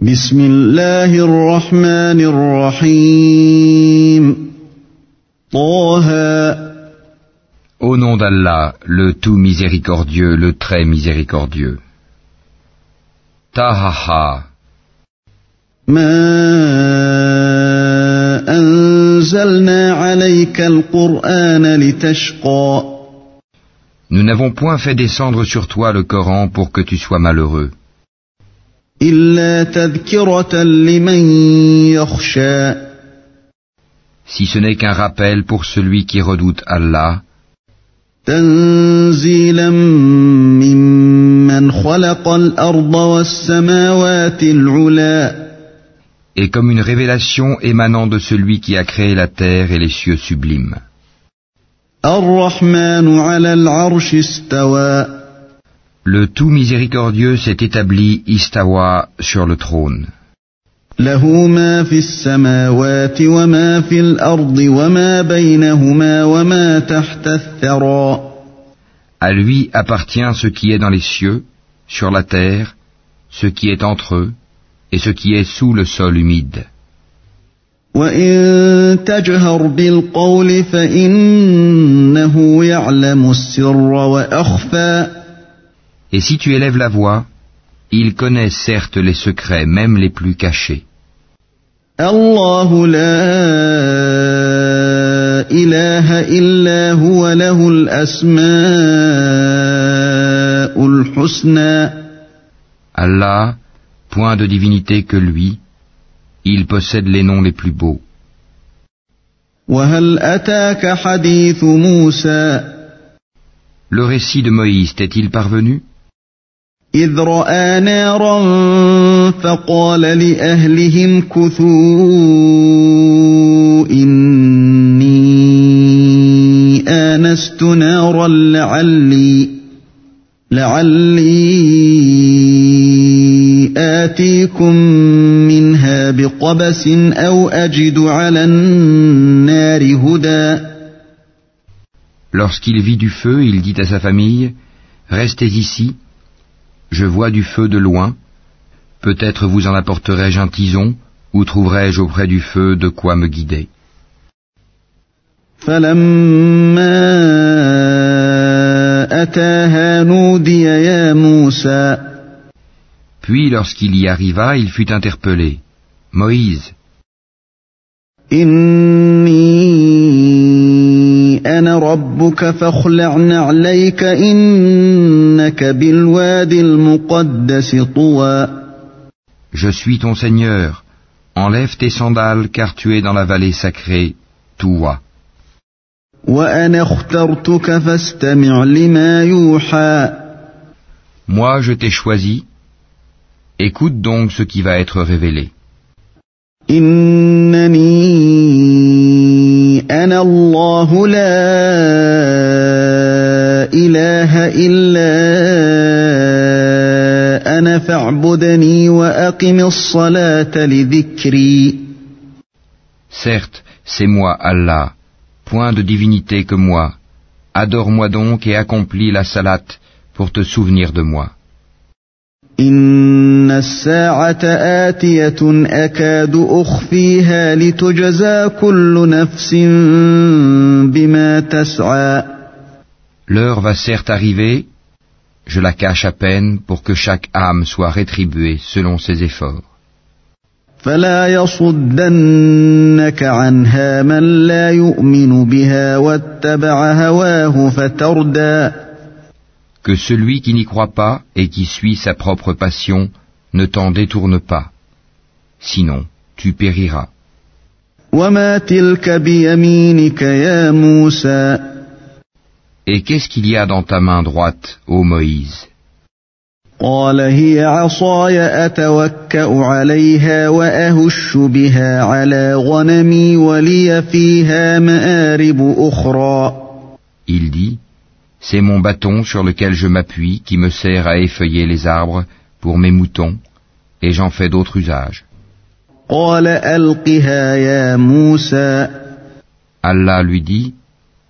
بسم الله الرحمن الرحيم طه Au nom d'Allah, le tout miséricordieux, le très miséricordieux. Tahaha, ما أنزلنا عليك القرآن لتشقى nous n'avons point fait descendre sur toi le Coran pour que tu sois malheureux, Si ce n'est qu'un rappel pour celui qui redoute Allah, et comme une révélation émanant de celui qui a créé la terre et les cieux sublimes. Le tout miséricordieux s'est établi Istawa sur le trône. له ما في السماوات وما في الأرض وما بينهما وما تحت الثرى À lui appartient ce qui est dans les cieux, sur la terre, ce qui est entre eux, et ce qui est sous le sol humide. وإن تجهر بالقول فإنه يعلم السر وأخفى Et si tu élèves la voix, il connaît certes les secrets, même les plus cachés. الله لا إله إلا هو له الأسماء الحسنى Allah, point de divinité que lui, il possède les noms les plus beaux. وهل أتاك حديث موسى Le récit de Moïse t'est-il parvenu إذ رأى نارا فقال لأهلهم كثوا إني آنست نارا لعلي لعلي آتيكم منها بقبس أو أجد على النار هدى. Lorsqu'il vit du feu, il dit à sa famille, Restez ici, Je vois du feu de loin. Peut-être vous en apporterai-je un tison, ou trouverai-je auprès du feu de quoi me guider. Puis lorsqu'il y arriva, il fut interpellé. Moïse. Je suis ton Seigneur, enlève tes sandales car tu es dans la vallée sacrée, Touwa. Moi je t'ai choisi, écoute donc ce qui va être révélé. إله إلا أنا فاعبدني وأقم الصلاة لذكري Certes, c'est moi Allah, point de divinité que moi. Adore-moi donc et accomplis la salate pour te souvenir de moi. إن الساعة آتية أكاد أخفيها لتجزى كل نفس بما تسعى L'heure va certes arriver, je la cache à peine pour que chaque âme soit rétribuée selon ses efforts. Que celui qui n'y croit pas et qui suit sa propre passion ne t'en détourne pas, sinon tu périras. Et qu'est-ce qu'il y a dans ta main droite, ô Moïse? Il dit, c'est mon bâton sur lequel je m'appuie qui me sert à effeuiller les arbres pour mes moutons, et j'en fais d'autres usages. Allah lui dit,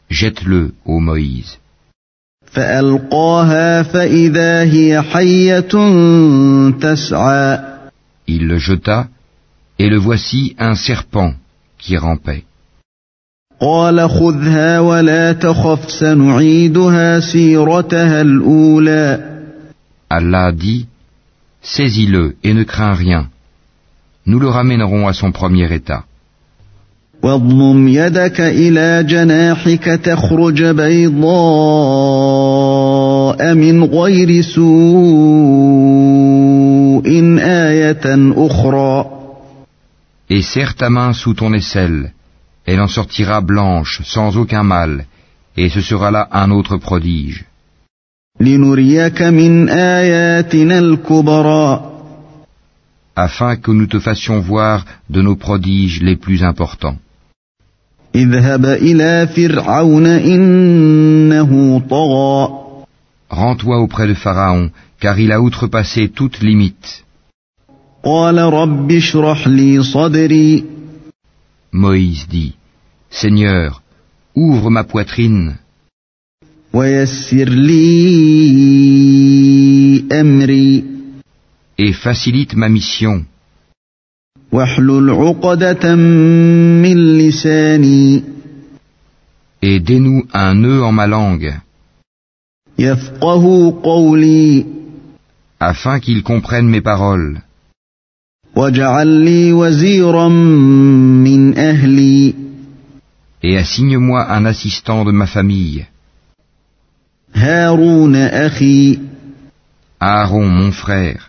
Jette-le, ô Moïse. Il le jeta, et le voici un serpent qui rampait. Allah dit, Saisis-le et ne crains rien. Nous le ramènerons à son premier état. واضمم يدك إلى جناحك تخرج بيضاء من غير سوء آية أخرى Et serre ta main sous ton aisselle, elle en sortira blanche, sans aucun mal, et ce sera là un autre prodige. لنريك من آياتنا الكبرى afin que nous te fassions voir de nos prodiges les plus importants. Rends-toi auprès de Pharaon, car il a outrepassé toute limite. Moïse dit, Seigneur, ouvre ma poitrine. Et facilite ma mission. Et dénoue un nœud en ma langue, afin qu'ils comprennent mes paroles. Et assigne-moi un assistant de ma famille. Aaron, mon frère.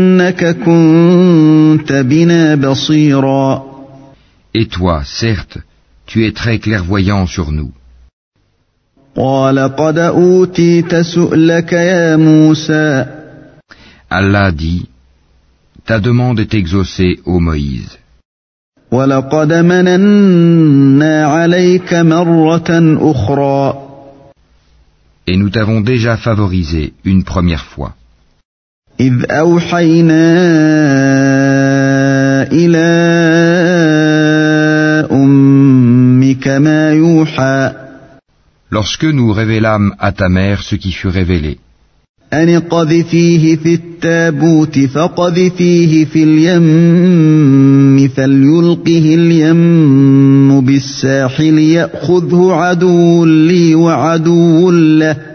إنك كنت بنا بصيرا Et toi, certes, tu es très clairvoyant sur nous. قال قد أوتيت سؤلك يا موسى Allah dit, Ta demande est exaucée, ô Moïse, ولقد مننا عليك مرة أخرى et nous t'avons déjà favorisé une première fois, إذ أوحينا إلى أمك ما يوحى lorsque nous révélâmes à ta mère ce qui fut révélé. أن قذفيه في التابوت فقذفيه في اليم فليلقه اليم بالساحل يأخذه عدو لي وعدو له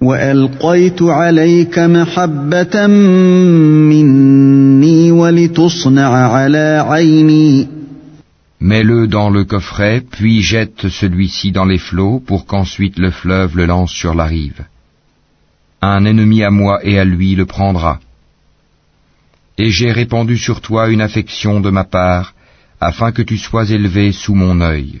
وألقيت عليك محبة مني ولتصنع على عيني Mets-le dans le coffret, puis jette celui-ci dans les flots pour qu'ensuite le fleuve le lance sur la rive. Un ennemi à moi et à lui le prendra. Et j'ai répandu sur toi une affection de ma part, afin que tu sois élevé sous mon œil.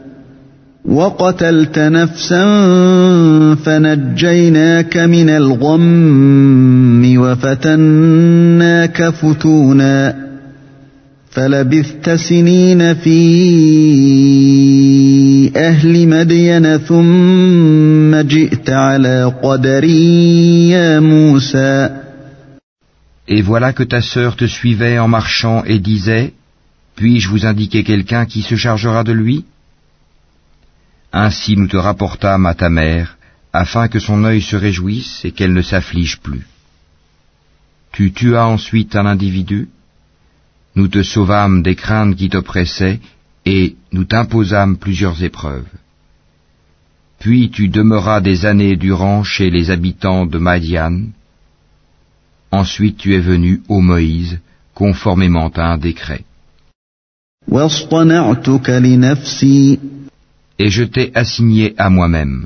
وقتلت نفسا فنجيناك من الغم وفتناك فتونا فلبثت سنين في أهل مدين ثم جئت على قدري يا موسى Et voilà que ta sœur te suivait en marchant et disait, Puis-je vous indiquer quelqu'un qui se chargera de lui Ainsi nous te rapportâmes à ta mère, afin que son œil se réjouisse et qu'elle ne s'afflige plus. Tu tuas ensuite un individu, nous te sauvâmes des craintes qui t'oppressaient, et nous t'imposâmes plusieurs épreuves. Puis tu demeuras des années durant chez les habitants de Madian. Ensuite tu es venu, ô Moïse, conformément à un décret et je t'ai assigné à moi-même.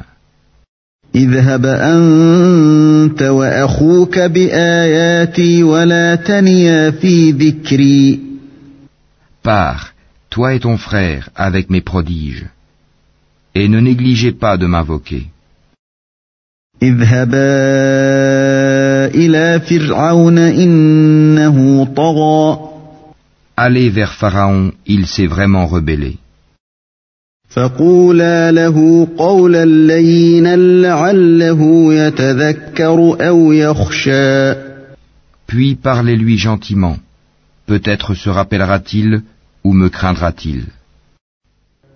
Pars, toi et ton frère, avec mes prodiges, et ne négligez pas de m'invoquer. Allez vers Pharaon, il s'est vraiment rebellé. فقولا له قولا لينا لعله يتذكر أو يخشى Puis parlez-lui gentiment. Peut-être se rappellera-t-il ou me craindra-t-il.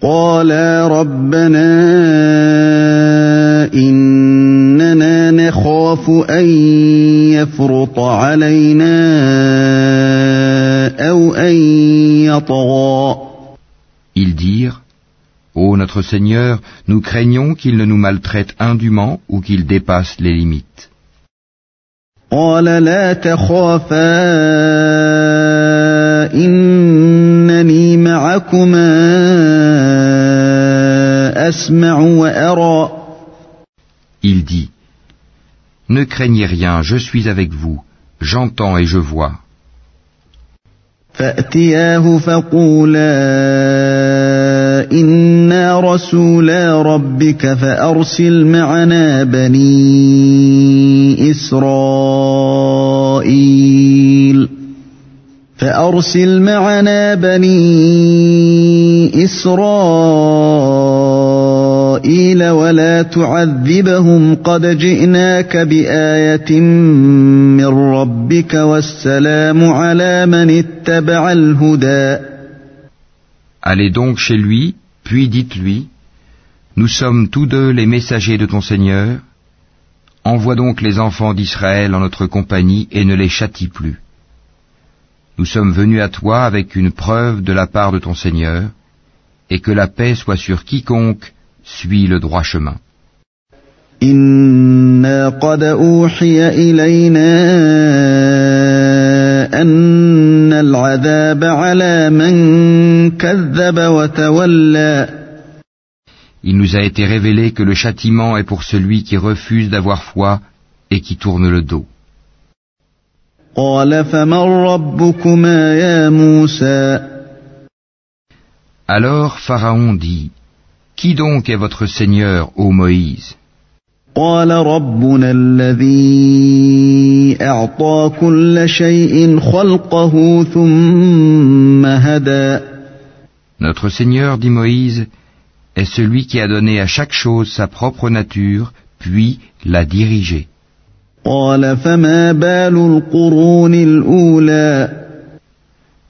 قالا ربنا إننا نخاف أن يفرط علينا أو أن يطغى notre Seigneur, nous craignons qu'il ne nous maltraite indûment ou qu'il dépasse les limites. قال لا تخافا إنني معكما أسمع وأرى Il dit, Ne craignez rien, je suis avec vous, j'entends et je vois. فأتياه فقولا إنا رسولا ربك فأرسل معنا بني إسرائيل فأرسل معنا بني إسرائيل ولا تعذبهم قد جئناك بآية من ربك والسلام على من اتبع الهدى Allez donc chez lui, puis dites-lui, Nous sommes tous deux les messagers de ton Seigneur, envoie donc les enfants d'Israël en notre compagnie et ne les châtie plus. Nous sommes venus à toi avec une preuve de la part de ton Seigneur, et que la paix soit sur quiconque suit le droit chemin. أن العذاب على من كذب وتولى Il nous a été révélé que le châtiment est pour celui qui refuse d'avoir foi et qui tourne le dos. قال فمن ربكما يا موسى Alors Pharaon dit, Qui donc est votre Seigneur, ô Moïse Notre Seigneur dit Moïse est celui qui a donné à chaque chose sa propre nature puis l'a dirigé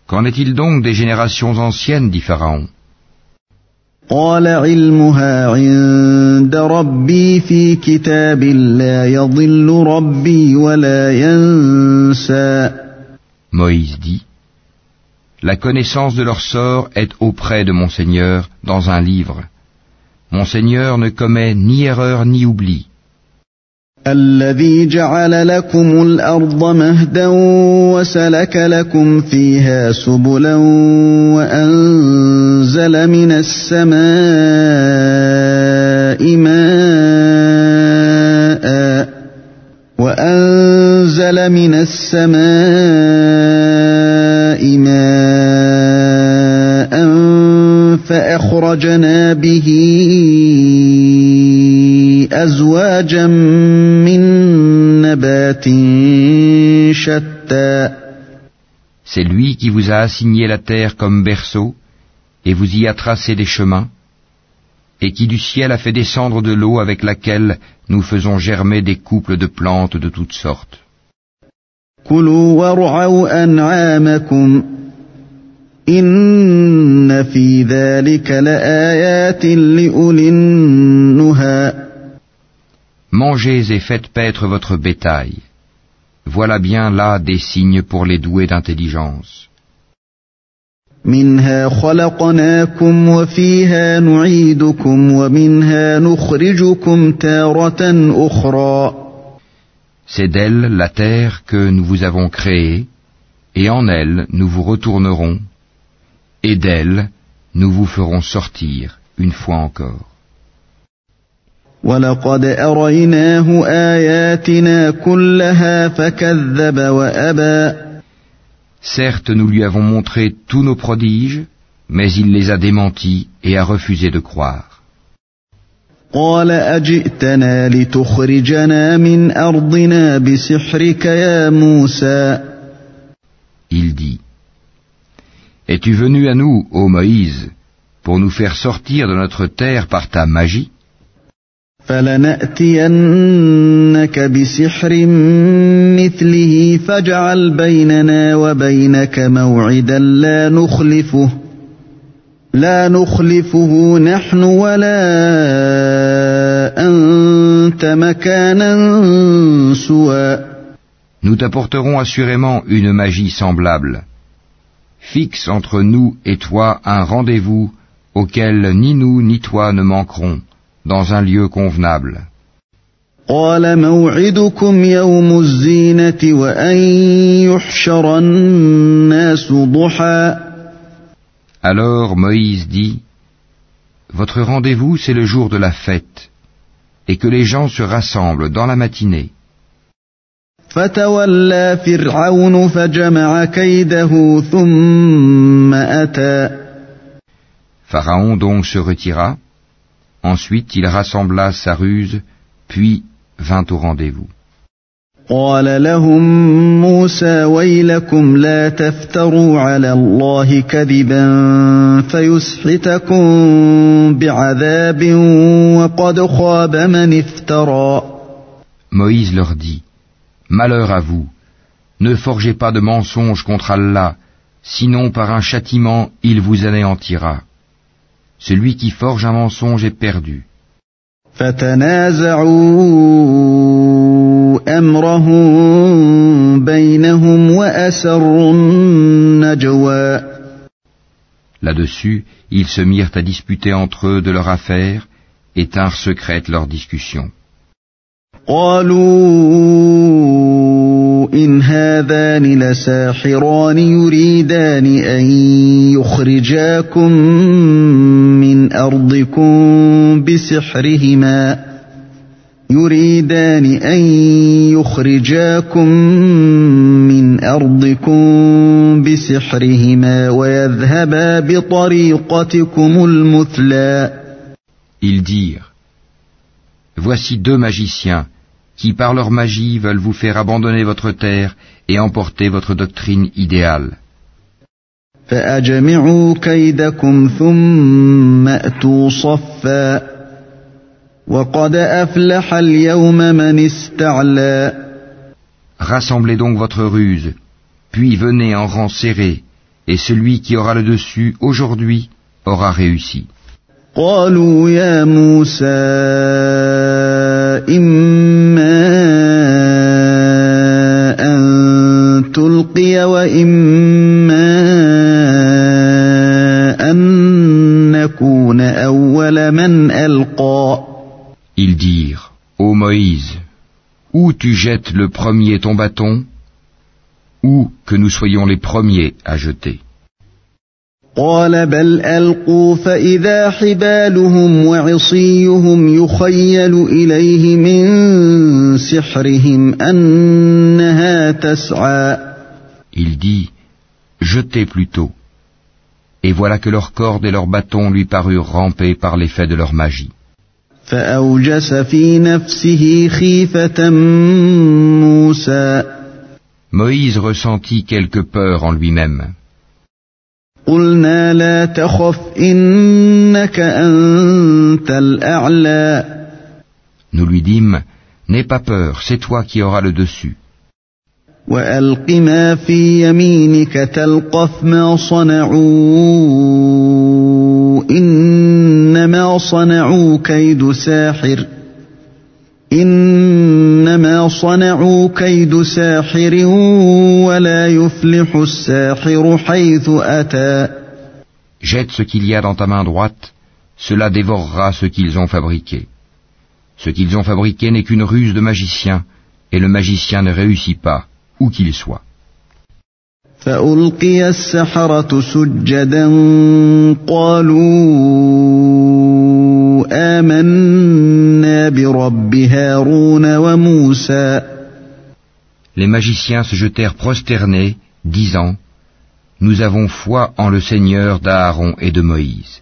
Qu'en est-il donc des générations anciennes dit Pharaon? قال علمها عند ربي في كتاب لا يضل ربي ولا ينسى Moïse dit, La connaissance de leur sort est auprès de mon Seigneur dans un livre. Mon Seigneur ne commet ni erreur ni oubli. الذي جعل لكم الأرض مهدا وسلك لكم فيها سبلا وأنزل من السماء ماء وأنزل من السماء ماء فأخرجنا به أزواجا من نبات شتى. C'est lui qui vous a assigné la terre comme berceau, et vous y a tracé des chemins, et qui du ciel a fait descendre de l'eau avec laquelle nous faisons germer des couples de plantes de toutes sortes. Mangez et faites paître votre bétail. Voilà bien là des signes pour les doués d'intelligence. منها خلقناكم وفيها نعيدكم ومنها نخرجكم تارة أخرى C'est d'elle, la terre, que nous vous avons créée, et en elle nous vous retournerons, et d'elle nous vous ferons sortir une fois encore. ولقد أريناه آياتنا كلها فكذب وأبى Certes, nous lui avons montré tous nos prodiges, mais il les a démentis et a refusé de croire. Il dit, Es-tu venu à nous, ô Moïse, pour nous faire sortir de notre terre par ta magie? فلنأتينك بسحر مثله فاجعل بيننا وبينك موعدا لا نخلفه لا نخلفه نحن ولا أنت مكانا سوى Nous t'apporterons assurément une magie semblable. Fixe entre nous et toi un rendez-vous auquel ni nous ni toi ne manquerons, dans un lieu convenable. قال موعدكم يوم الزينة وأن يحشر الناس ضحى Alors Moïse dit, Votre rendez-vous c'est le jour de la fête, et que les gens se rassemblent dans la matinée. فتولى فرعون فجمع كيده ثم أتى Pharaon donc se retira, ensuite il rassembla sa ruse, puis vint au rendez-vous. قال لهم موسى ويلكم لا تفتروا على الله كذبا فيسحتكم بعذاب وقد خاب من افترى Moïse leur dit, Malheur à vous, ne forgez pas de mensonges contre Allah, sinon par un châtiment il vous anéantira. Celui qui forge un mensonge est perdu. فتنازعوا امرهم بينهم واسروا النجوى Là-dessus, ils se mirent à disputer entre eux de leur affaire et tinrent secrète leur discussion. قالوا ان هذان لساحران يريدان ان يخرجاكم من ارضكم بسحرهما يريدان ان يخرجاكم من ارضكم بسحرهما ويذهبا بطريقتكم المثلى Ils dirent, Voici deux magiciens qui par leur magie veulent vous faire abandonner votre terre et emporter votre doctrine idéale. فأجمعوا كيدكم ثم أتوا صفا وقد أفلح اليوم من استعلى Rassemblez donc votre ruse, puis venez en rang serré, et celui qui aura le dessus aujourd'hui aura réussi. قالوا يا موسى إما أن تلقي وإما tu jettes le premier ton bâton, ou que nous soyons les premiers à jeter. قال بل ألقوا فإذا حبالهم وعصيهم يخيل إليه من سحرهم أنها تسعى Il dit, Jetez plutôt. Et voilà que leurs cordes et leurs bâtons lui parurent ramper par l'effet de leur magie. فأوجس في نفسه خيفة موسى Moïse ressentit quelque peur en lui-même. قلنا لا تخف إنك أنت الأعلى Nous lui dîmes, N'aie pas peur, c'est toi qui auras le dessus. وألق ما في يمينك تلقف ما صنعوا إنما صنعوا كيد ساحر إنما صنعوا كيد ساحر ولا يفلح الساحر حيث أتى Jette ce qu'il y a dans ta main droite, cela dévorera ce qu'ils ont fabriqué. Ce qu'ils ont fabriqué n'est qu'une ruse de magicien, et le magicien ne réussit pas, où qu'il soit. Les magiciens se jetèrent prosternés, disant Nous avons foi en le Seigneur d'Aaron et de Moïse.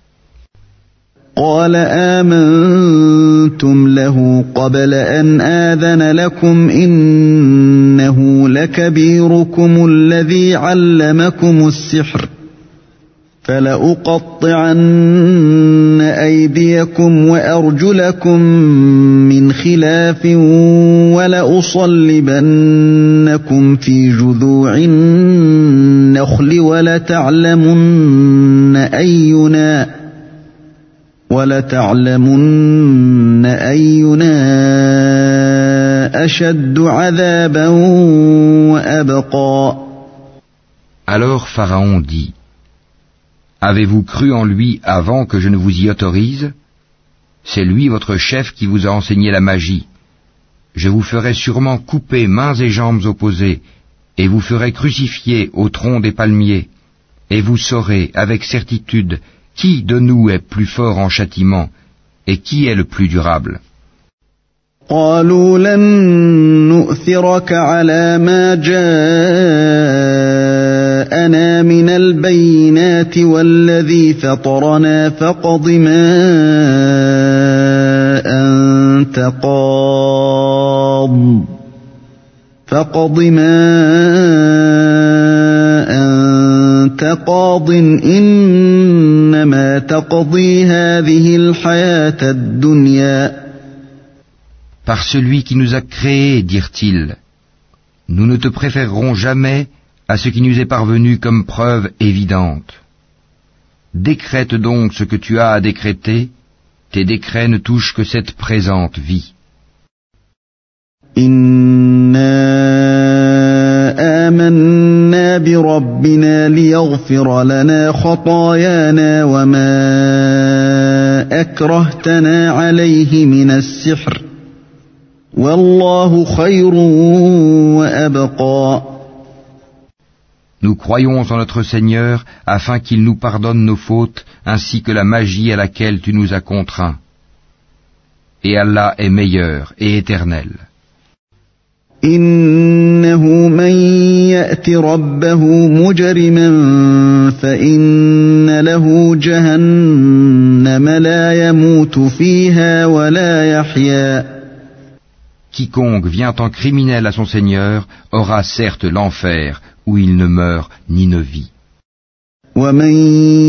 قال آمنتم له قبل أن آذن لكم إنه لكبيركم الذي علمكم السحر فلأقطعن أيديكم وأرجلكم من خلاف ولأصلبنكم في جذوع النخل ولتعلمن أينا ولتعلمن أينا أشد عذابا وأبقى Alors Pharaon dit Avez-vous cru en lui avant que je ne vous y autorise C'est lui votre chef qui vous a enseigné la magie. Je vous ferai sûrement couper mains et jambes opposées, et vous ferai crucifier au tronc des palmiers, et vous saurez avec certitude Qui de nous est plus fort en châtiment et qui est le plus durable قالوا لن نؤثرك على ما جاءنا من البينات والذي فطرنا فقض ما أنت قاض فقض ما أنت قاض. إنما تقضي هذه الحياة الدنيا Par celui qui nous a créés, dirent-ils, nous ne te préférerons jamais à ce qui nous est parvenu comme preuve évidente. Décrète donc ce que tu as à décréter, tes décrets ne touchent que cette présente vie. Nous croyons en notre Seigneur afin qu'il nous pardonne nos fautes ainsi que la magie à laquelle tu nous as contraints. Et Allah est meilleur et éternel. ربه مجرما فإن له جهنم لا يموت فيها ولا يحيا Quiconque vient en criminel à son Seigneur aura certes l'enfer où il ne meurt ni ne vit. ومن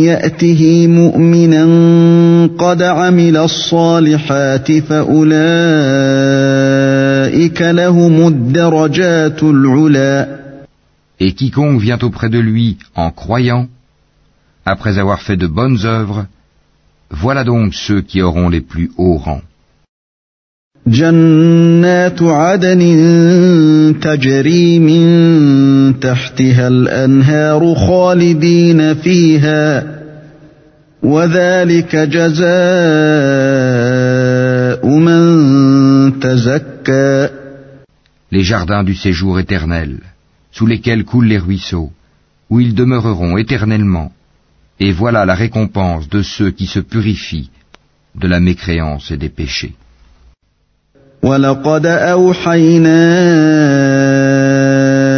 ياته مؤمنا قد عمل الصالحات فاولئك لهم الدرجات العلى Et quiconque vient auprès de lui en croyant, après avoir fait de bonnes œuvres, voilà donc ceux qui auront les plus hauts rangs. جنات عدن تجري من تحتها الانهار خالدين فيها وذلك جزاء من تزكى Les jardins du séjour éternel, sous lesquels coulent les ruisseaux, où ils demeureront éternellement, et voilà la récompense de ceux qui se purifient de la mécréance et des péchés. ولقد أوحينا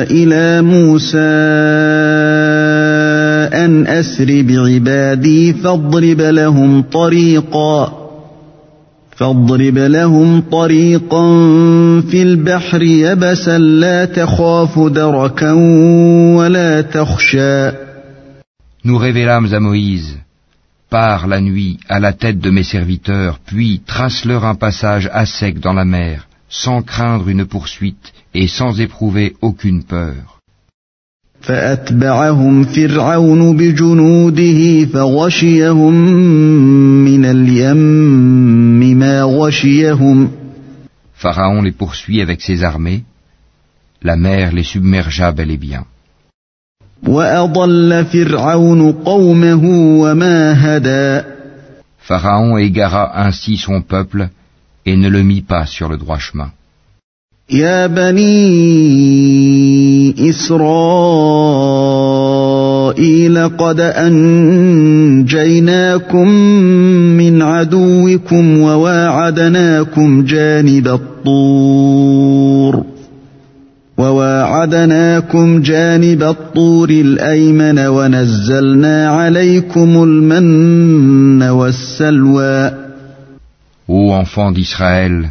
إلى موسى أن أسر بعبادي فاضرب لهم طريقا فاضرب لهم طريقا في البحر يبسا لا تخاف دركا ولا تخشى Nous révélâmes à Moïse Pars la nuit à la tête de mes serviteurs, puis trace-leur un passage à sec dans la mer, sans craindre une poursuite et sans éprouver aucune peur. Pharaon les poursuit avec ses armées, la mer les submergea bel et bien. Pharaon égara ainsi son peuple et ne le mit pas sur le droit chemin. يا بني إسرائيل قد أنجيناكم من عدوكم وواعدناكم جانب الطور وواعدناكم جانب الطور الأيمن ونزلنا عليكم المن والسلوى. Ô enfants d'Israël,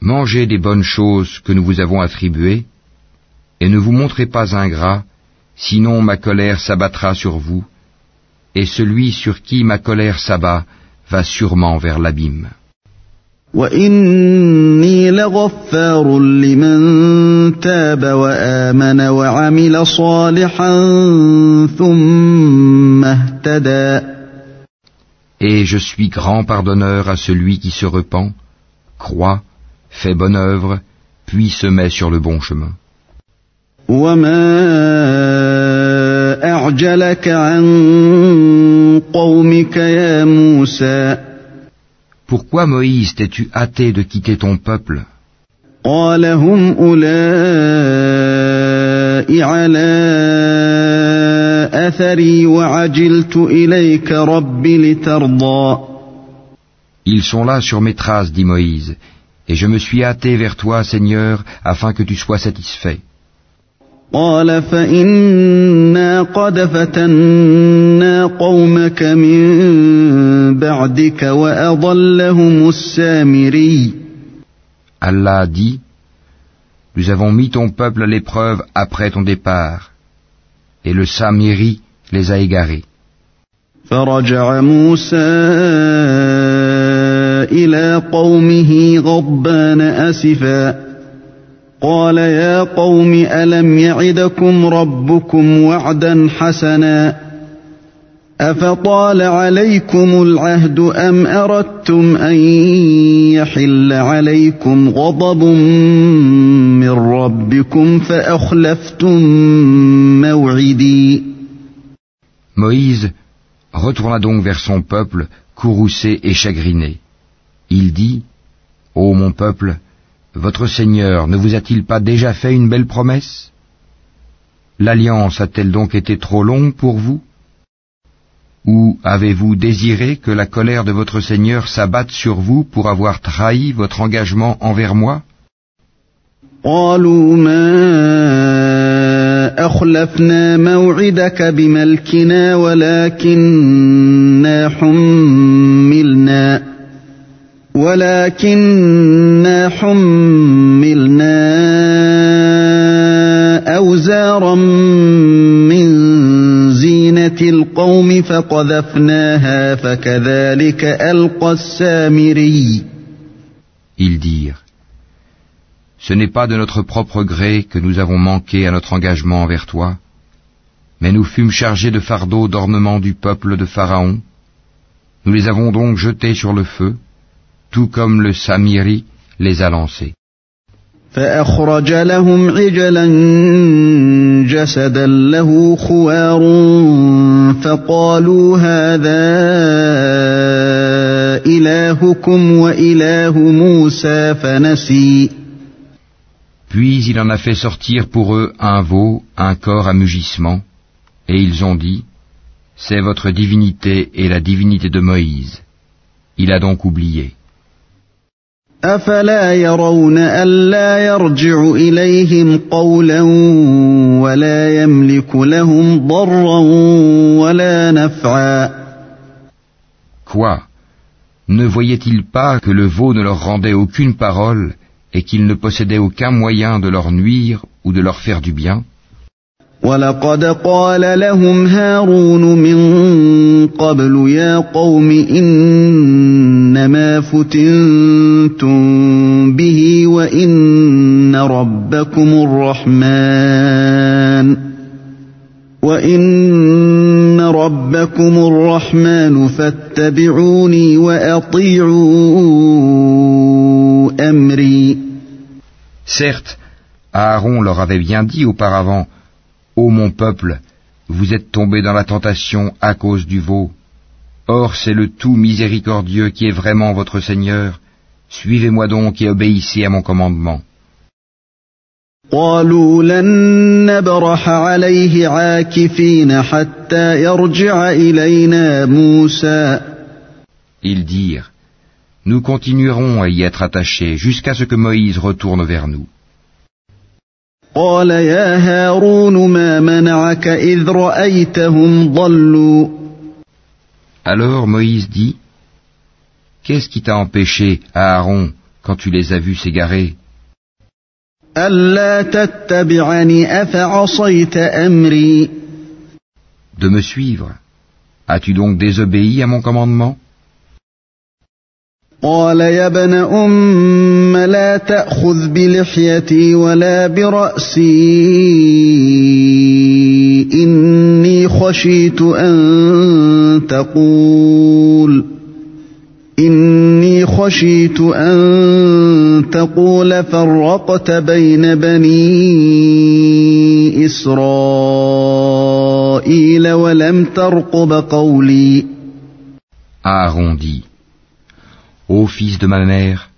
Mangez des bonnes choses que nous vous avons attribuées, et ne vous montrez pas ingrats, sinon ma colère s'abattra sur vous, et celui sur qui ma colère s'abat va sûrement vers l'abîme. Et je suis grand pardonneur à celui qui se repent, croit fait bonne œuvre, puis se met sur le bon chemin. Pourquoi Moïse t'es-tu hâté de quitter ton peuple? Ils sont là sur mes traces, dit Moïse, et je me suis hâté vers toi, Seigneur, afin que tu sois satisfait. قال فإنا قد فتنا قومك من بعدك وأضلهم السامري Allah dit, Nous avons mis ton peuple à l'épreuve après ton départ, et le Samiri les a égarés. فرجع موسى إلى قومه غضبان أسفا. قال يا قوم ألم يعدكم ربكم وعدا حسنا؟ أفطال عليكم العهد أم أردتم أن يحل عليكم غضب من ربكم فأخلفتم موعدي؟ Moïse retourna donc vers son peuple, courroucé et chagriné. Il dit, Ô mon peuple, votre Seigneur ne vous a-t-il pas déjà fait une belle promesse L'alliance a-t-elle donc été trop longue pour vous Ou avez-vous désiré que la colère de votre Seigneur s'abatte sur vous pour avoir trahi votre engagement envers moi قالوا ما أخلفنا موعدك بملكنا ولكننا حملنا ولكننا حملنا أوزارا من زينة القوم فقذفناها فكذلك ألقى السامري Ils dirent, Ce n'est pas de notre propre gré que nous avons manqué à notre engagement envers toi, mais nous fûmes chargés de fardeaux d'ornement du peuple de Pharaon. Nous les avons donc jetés sur le feu, tout comme le Samiri les a lancés. فأخرج لهم عجلا جسدا له خوار فقالوا هذا إلهكم وإله موسى فنسي Puis il en a fait sortir pour eux un veau, un corps à mugissement, et ils ont dit, C'est votre divinité et la divinité de Moïse. Il a donc oublié. أفلا يرون ألا يرجع إليهم قولا ولا يملك لهم ضرا ولا نفعا Quoi Ne voyaient-ils pas que le veau ne leur rendait aucune parole et qu'il ne possédait aucun moyen de leur nuire ou de leur faire du bien ولقد قال لهم هارون من قبل يا قوم إنما فتنتم به وإن ربكم الرحمن وإن ربكم الرحمن فاتبعوني وأطيعوا Certes, Aaron leur avait bien dit auparavant, Ô mon peuple, vous êtes tombés dans la tentation à cause du veau. Or c'est le tout miséricordieux qui est vraiment votre Seigneur. Suivez-moi donc et obéissez à mon commandement. Ils dirent, nous continuerons à y être attachés jusqu'à ce que Moïse retourne vers nous. Alors Moïse dit, Qu'est-ce qui t'a empêché, Aaron, quand tu les as vus s'égarer? De me suivre. As-tu donc désobéi à mon commandement? قال يا ابن أم لا تأخذ بلحيتي ولا برأسي. إني خشيت أن تقول. إني خشيت أن تقول فرقت بين بني إسرائيل ولم ترقب قولي. Aaron Ô fils de ma mère,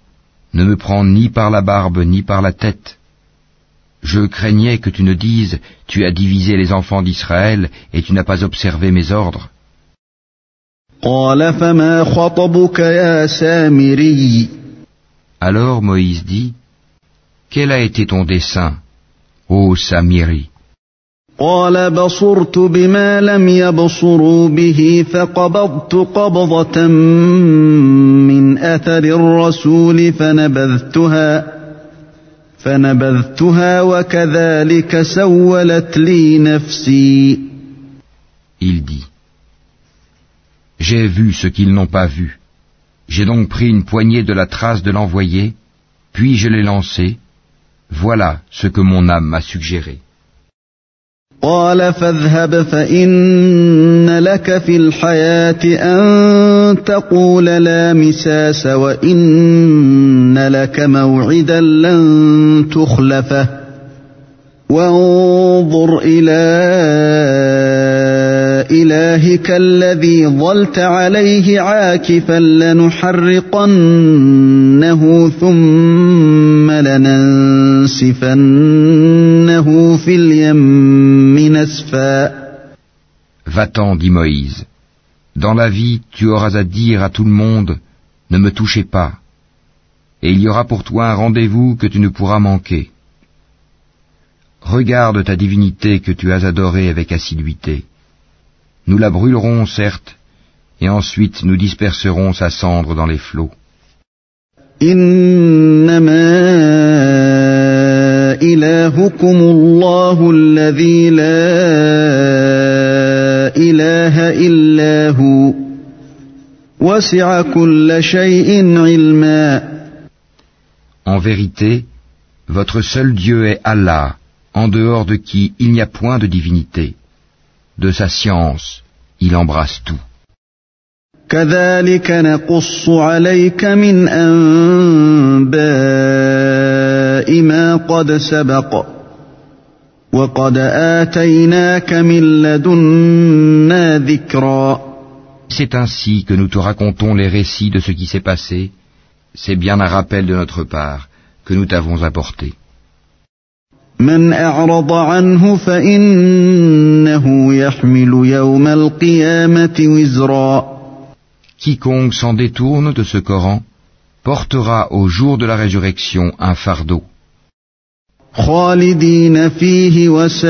ne me prends ni par la barbe ni par la tête. Je craignais que tu ne dises, tu as divisé les enfants d'Israël et tu n'as pas observé mes ordres. Alors Moïse dit, Quel a été ton dessein, ô Samiri? قال بصرت بما لم يبصروا به فقبضت قبضة من أثر الرسول فنبذتها فنبذتها وكذلك سولت لي نفسي Il dit J'ai vu ce qu'ils n'ont pas vu. J'ai donc pris une poignée de la trace de l'envoyé, puis je l'ai lancé. Voilà ce que mon âme m'a suggéré. قال فاذهب فإن لك في الحياة أن تقول لا مساس وإن لك موعدا لن تخلفه وانظر إلى إلهك الذي ظلت عليه عاكفا لنحرقنه ثم لننسفنه في اليم Va-t'en, dit Moïse. Dans la vie, tu auras à dire à tout le monde, ne me touchez pas. Et il y aura pour toi un rendez-vous que tu ne pourras manquer. Regarde ta divinité que tu as adorée avec assiduité. Nous la brûlerons, certes, et ensuite nous disperserons sa cendre dans les flots. En vérité, votre seul Dieu est Allah, en dehors de qui il n'y a point de divinité. De sa science, il embrasse tout. كذلك نقص عليك من أنباء C'est ainsi que nous te racontons les récits de ce qui s'est passé. C'est bien un rappel de notre part que nous t'avons apporté. Quiconque s'en détourne de ce Coran portera au jour de la résurrection un fardeau. خالدين فيه وساء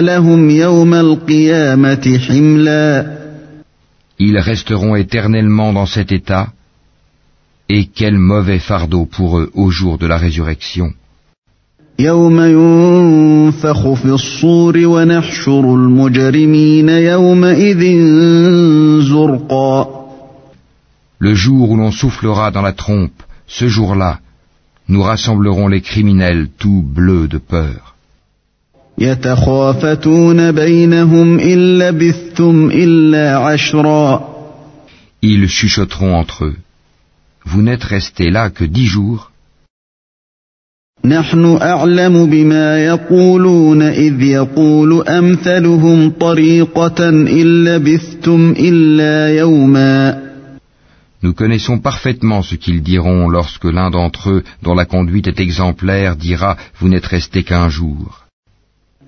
لهم يوم القيامة حملا Ils resteront éternellement dans cet état, et quel mauvais fardeau pour eux au jour de la résurrection. Le jour où l'on soufflera dans la trompe, ce jour-là, nous rassemblerons les criminels tout bleus de peur. Ils chuchoteront entre eux. Vous n'êtes restés là que dix jours نحن أعلم بما يقولون إذ يقول أمثلهم طريقة إن لبثتم إلا يوما Nous connaissons parfaitement ce qu'ils diront lorsque l'un d'entre eux, dont la conduite est exemplaire, dira Vous n'êtes resté qu'un jour.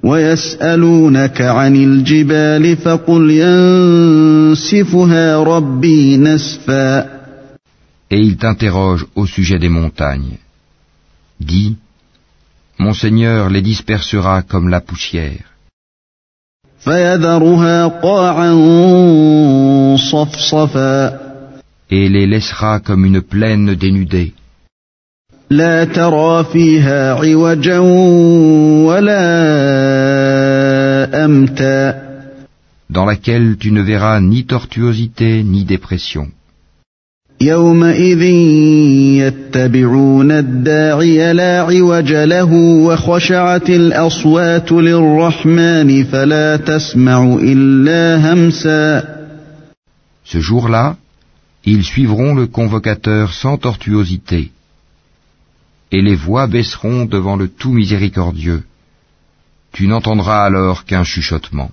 ويسألونك عن الجبال فقل ينسفها ربي نسفا Et ils t'interrogent au sujet des montagnes. Dis mon Seigneur les dispersera comme la poussière. Et les laissera comme une plaine dénudée. Dans laquelle tu ne verras ni tortuosité ni dépression. يومئذ يتبعون الداعي لا عوج له وخشعت الأصوات للرحمن فلا تسمع إلا همسا Ce jour-là, Ils suivront le convocateur sans tortuosité, et les voix baisseront devant le tout miséricordieux. Tu n'entendras alors qu'un chuchotement.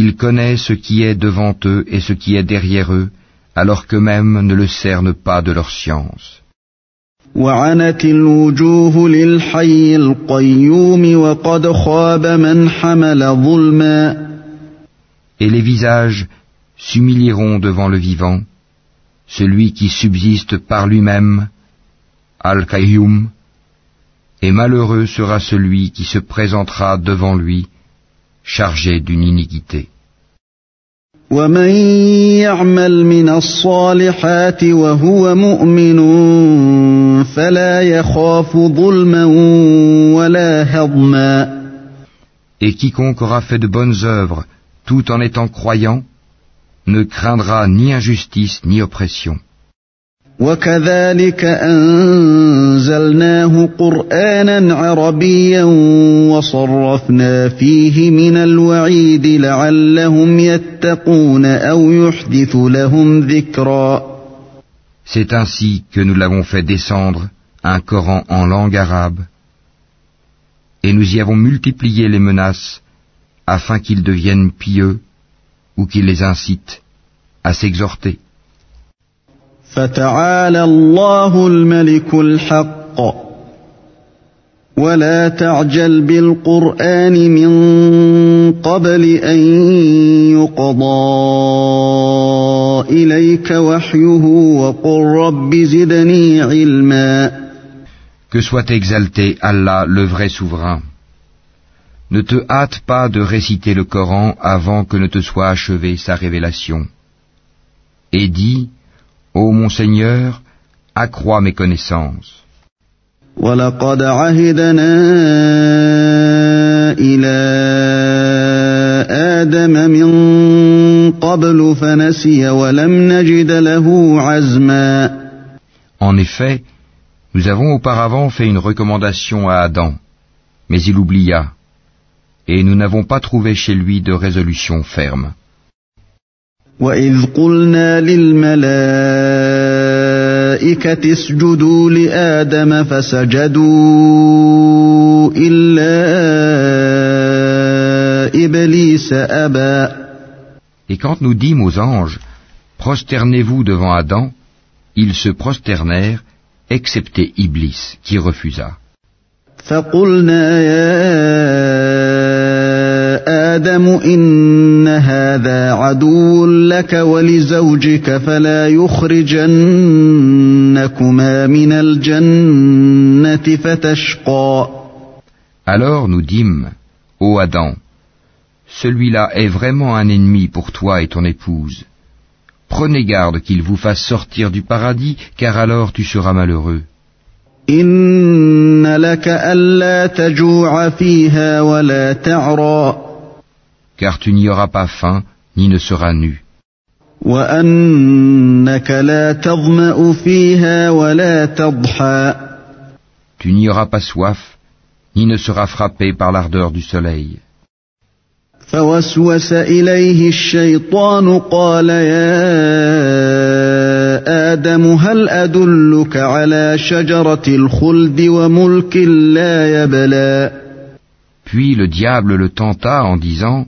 Il connaît ce qui est devant eux et ce qui est derrière eux, alors qu'eux-mêmes ne le cernent pas de leur science. Et les visages s'humilieront devant le vivant, celui qui subsiste par lui-même, Al-Qayyum, et malheureux sera celui qui se présentera devant lui, chargé d'une iniquité. Et quiconque aura fait de bonnes œuvres tout en étant croyant, ne craindra ni injustice ni oppression. وكذلك أنزلناه قرآنا عربيا وصرفنا فيه من الوعيد لعلهم يتقون أو يحدث لهم ذكرا C'est ainsi que nous l'avons fait descendre, un Coran en langue arabe, et nous y avons multiplié les menaces afin qu'ils deviennent pieux ou qui les incite à s'exhorter. فتعالى الله الملك الحق ولا تعجل بالقرآن من قبل أن يقضى إليك وحيه وقل رب زدني علما Que soit exalté Allah, le vrai souverain. Ne te hâte pas de réciter le Coran avant que ne te soit achevée sa révélation. Et dis, Ô mon Seigneur, accrois mes connaissances. En effet, nous avons auparavant fait une recommandation à Adam, mais il oublia et nous n'avons pas trouvé chez lui de résolution ferme. Et quand nous dîmes aux anges, prosternez-vous devant Adam, ils se prosternèrent, excepté Iblis, qui refusa. آدم إن هذا عدو لك ولزوجك فلا يخرجنكما من الجنة فتشقى Alors nous dîmes, ô Adam, celui-là est vraiment un ennemi pour toi et ton épouse. Prenez garde qu'il vous fasse sortir du paradis, car alors tu seras malheureux. إن لك ألا تجوع فيها ولا تعرى car tu n'y auras pas faim ni ne seras nu. وأنك لا تظمأ فيها ولا تضحى Tu n'y auras pas soif ni ne seras frappé par l'ardeur du soleil. فوسوس إليه الشيطان قال يا آدم هل أدلك على شجرة الخلد وملك لا يبلى Puis le diable le tenta en disant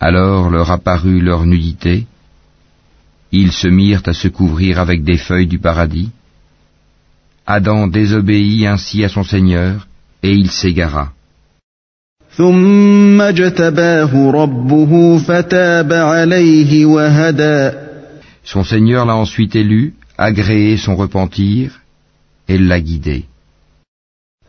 Alors leur apparut leur nudité. Ils se mirent à se couvrir avec des feuilles du paradis. Adam désobéit ainsi à son Seigneur, et il s'égara. Son Seigneur l'a ensuite élu, agréé son repentir, et l'a guidé.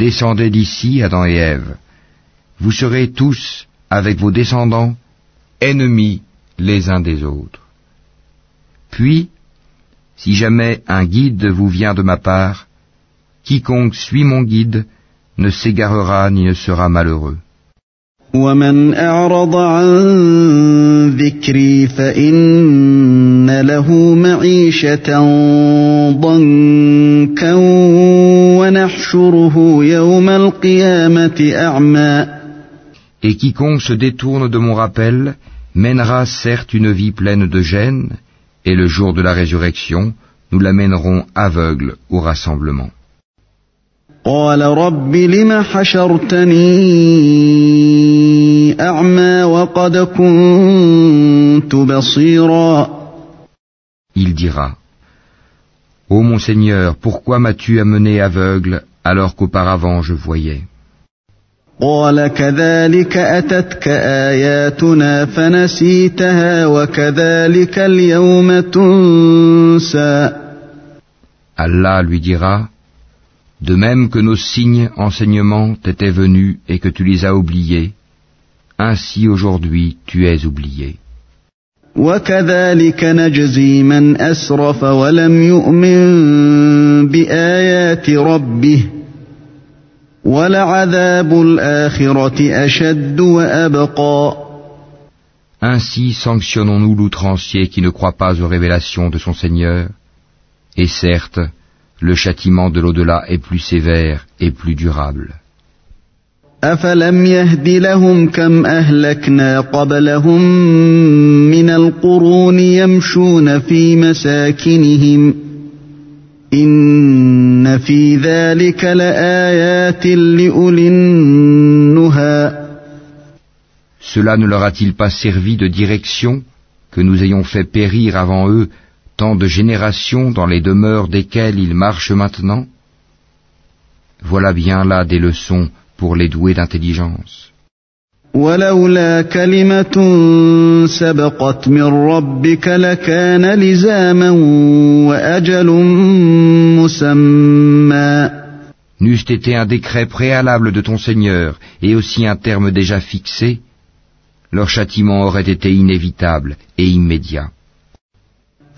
Descendez d'ici, Adam et Ève. Vous serez tous, avec vos descendants, ennemis les uns des autres. Puis, si jamais un guide vous vient de ma part, quiconque suit mon guide ne s'égarera ni ne sera malheureux. ومن أعرض عن ذكري فإن له معيشة ضنكا Et quiconque se détourne de mon rappel mènera certes une vie pleine de gêne, et le jour de la résurrection, nous l'amènerons aveugle au rassemblement. قال رب لم حشرتني أعمى وقد كنت بصيرا Il dira, Ô mon Seigneur, pourquoi m'as-tu amené aveugle alors qu'auparavant je voyais قال كذلك أتتك آياتنا فنسيتها وكذلك اليوم تنسى Allah lui dira, De même que nos signes enseignements t'étaient venus et que tu les as oubliés, ainsi aujourd'hui tu es oublié. وكذلك نجزي من أسرف ولم يؤمن بآيات ربه ولعذاب الآخرة أشد وأبقى Ainsi sanctionnons-nous l'outrancier qui ne croit pas aux révélations de son Seigneur, et certes, le châtiment de l'au-delà est plus sévère et plus durable. أفلم يهد لهم كم أهلكنا قبلهم من القرون يمشون في مساكنهم إن في ذلك لآيات لأولي النهى Cela ne leur a-t-il pas servi de direction que nous ayons fait périr avant eux tant de générations dans les demeures desquelles ils marchent maintenant Voilà bien là des leçons pour les doués d'intelligence. N'eût été un décret préalable de ton Seigneur et aussi un terme déjà fixé, leur châtiment aurait été inévitable et immédiat.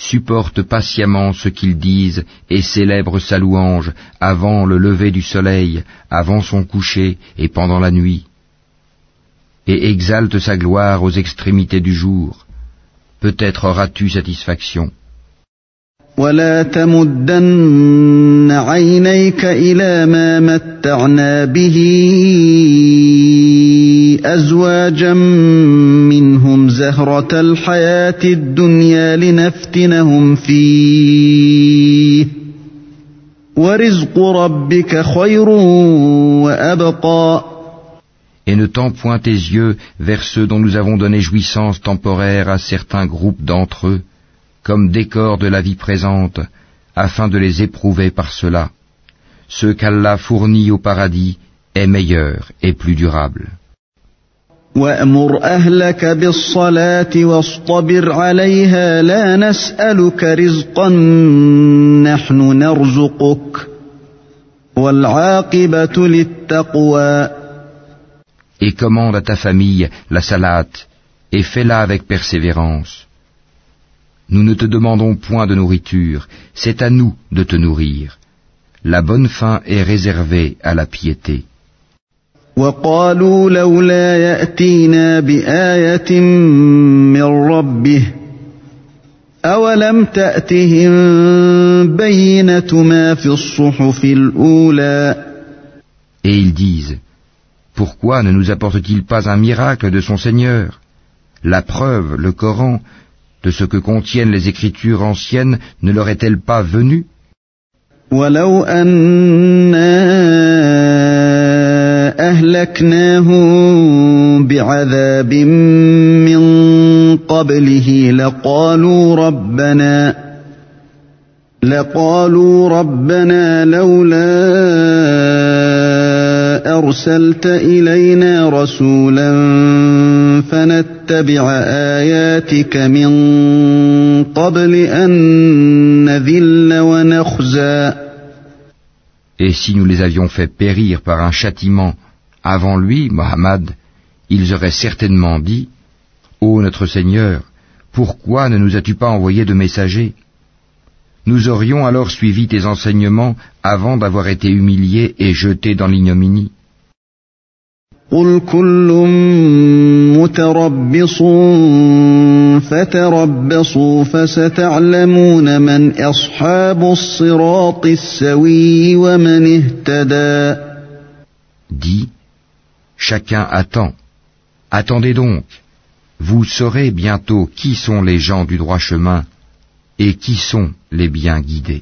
supporte patiemment ce qu'ils disent et célèbre sa louange avant le lever du soleil, avant son coucher et pendant la nuit, et exalte sa gloire aux extrémités du jour. Peut-être auras-tu satisfaction. أزواجا منهم زهرة الحياة الدنيا لنفتنهم فيه ورزق ربك خير وأبقى Et ne tends point tes yeux vers ceux dont nous avons donné jouissance temporaire à certains groupes d'entre eux, comme décor de la vie présente, afin de les éprouver par cela. Ce qu'Allah fournit au paradis est meilleur et plus durable. وامر اهلك بالصلاه واصطبر عليها لا نسالك رزقا نحن نرزقك والعاقبه للتقوى Et commande à ta famille la salate et fais-la avec persévérance. Nous ne te demandons point de nourriture, c'est à nous de te nourrir. La bonne fin est réservée à la piété. وقالوا لولا ياتينا بايه من ربه اولم تاتهم بينه ما في الصحف الاولى Et ils disent, pourquoi ne nous apporte-t-il pas un miracle de son Seigneur La preuve, le Coran, de ce que contiennent les écritures anciennes ne leur est-elle pas venue أهلكناهم بعذاب من قبله. لقالوا ربنا لقالوا ربنا لولا أرسلت إلينا رسولا فنتبع آياتك من قبل أن نذل ونخزى. Et si nous les avions fait périr par un châtiment Avant lui, Mohammed, ils auraient certainement dit Ô notre Seigneur, pourquoi ne nous as-tu pas envoyé de messagers Nous aurions alors suivi tes enseignements avant d'avoir été humiliés et jetés dans l'ignominie. Dis, Chacun attend. Attendez donc. Vous saurez bientôt qui sont les gens du droit chemin et qui sont les bien guidés.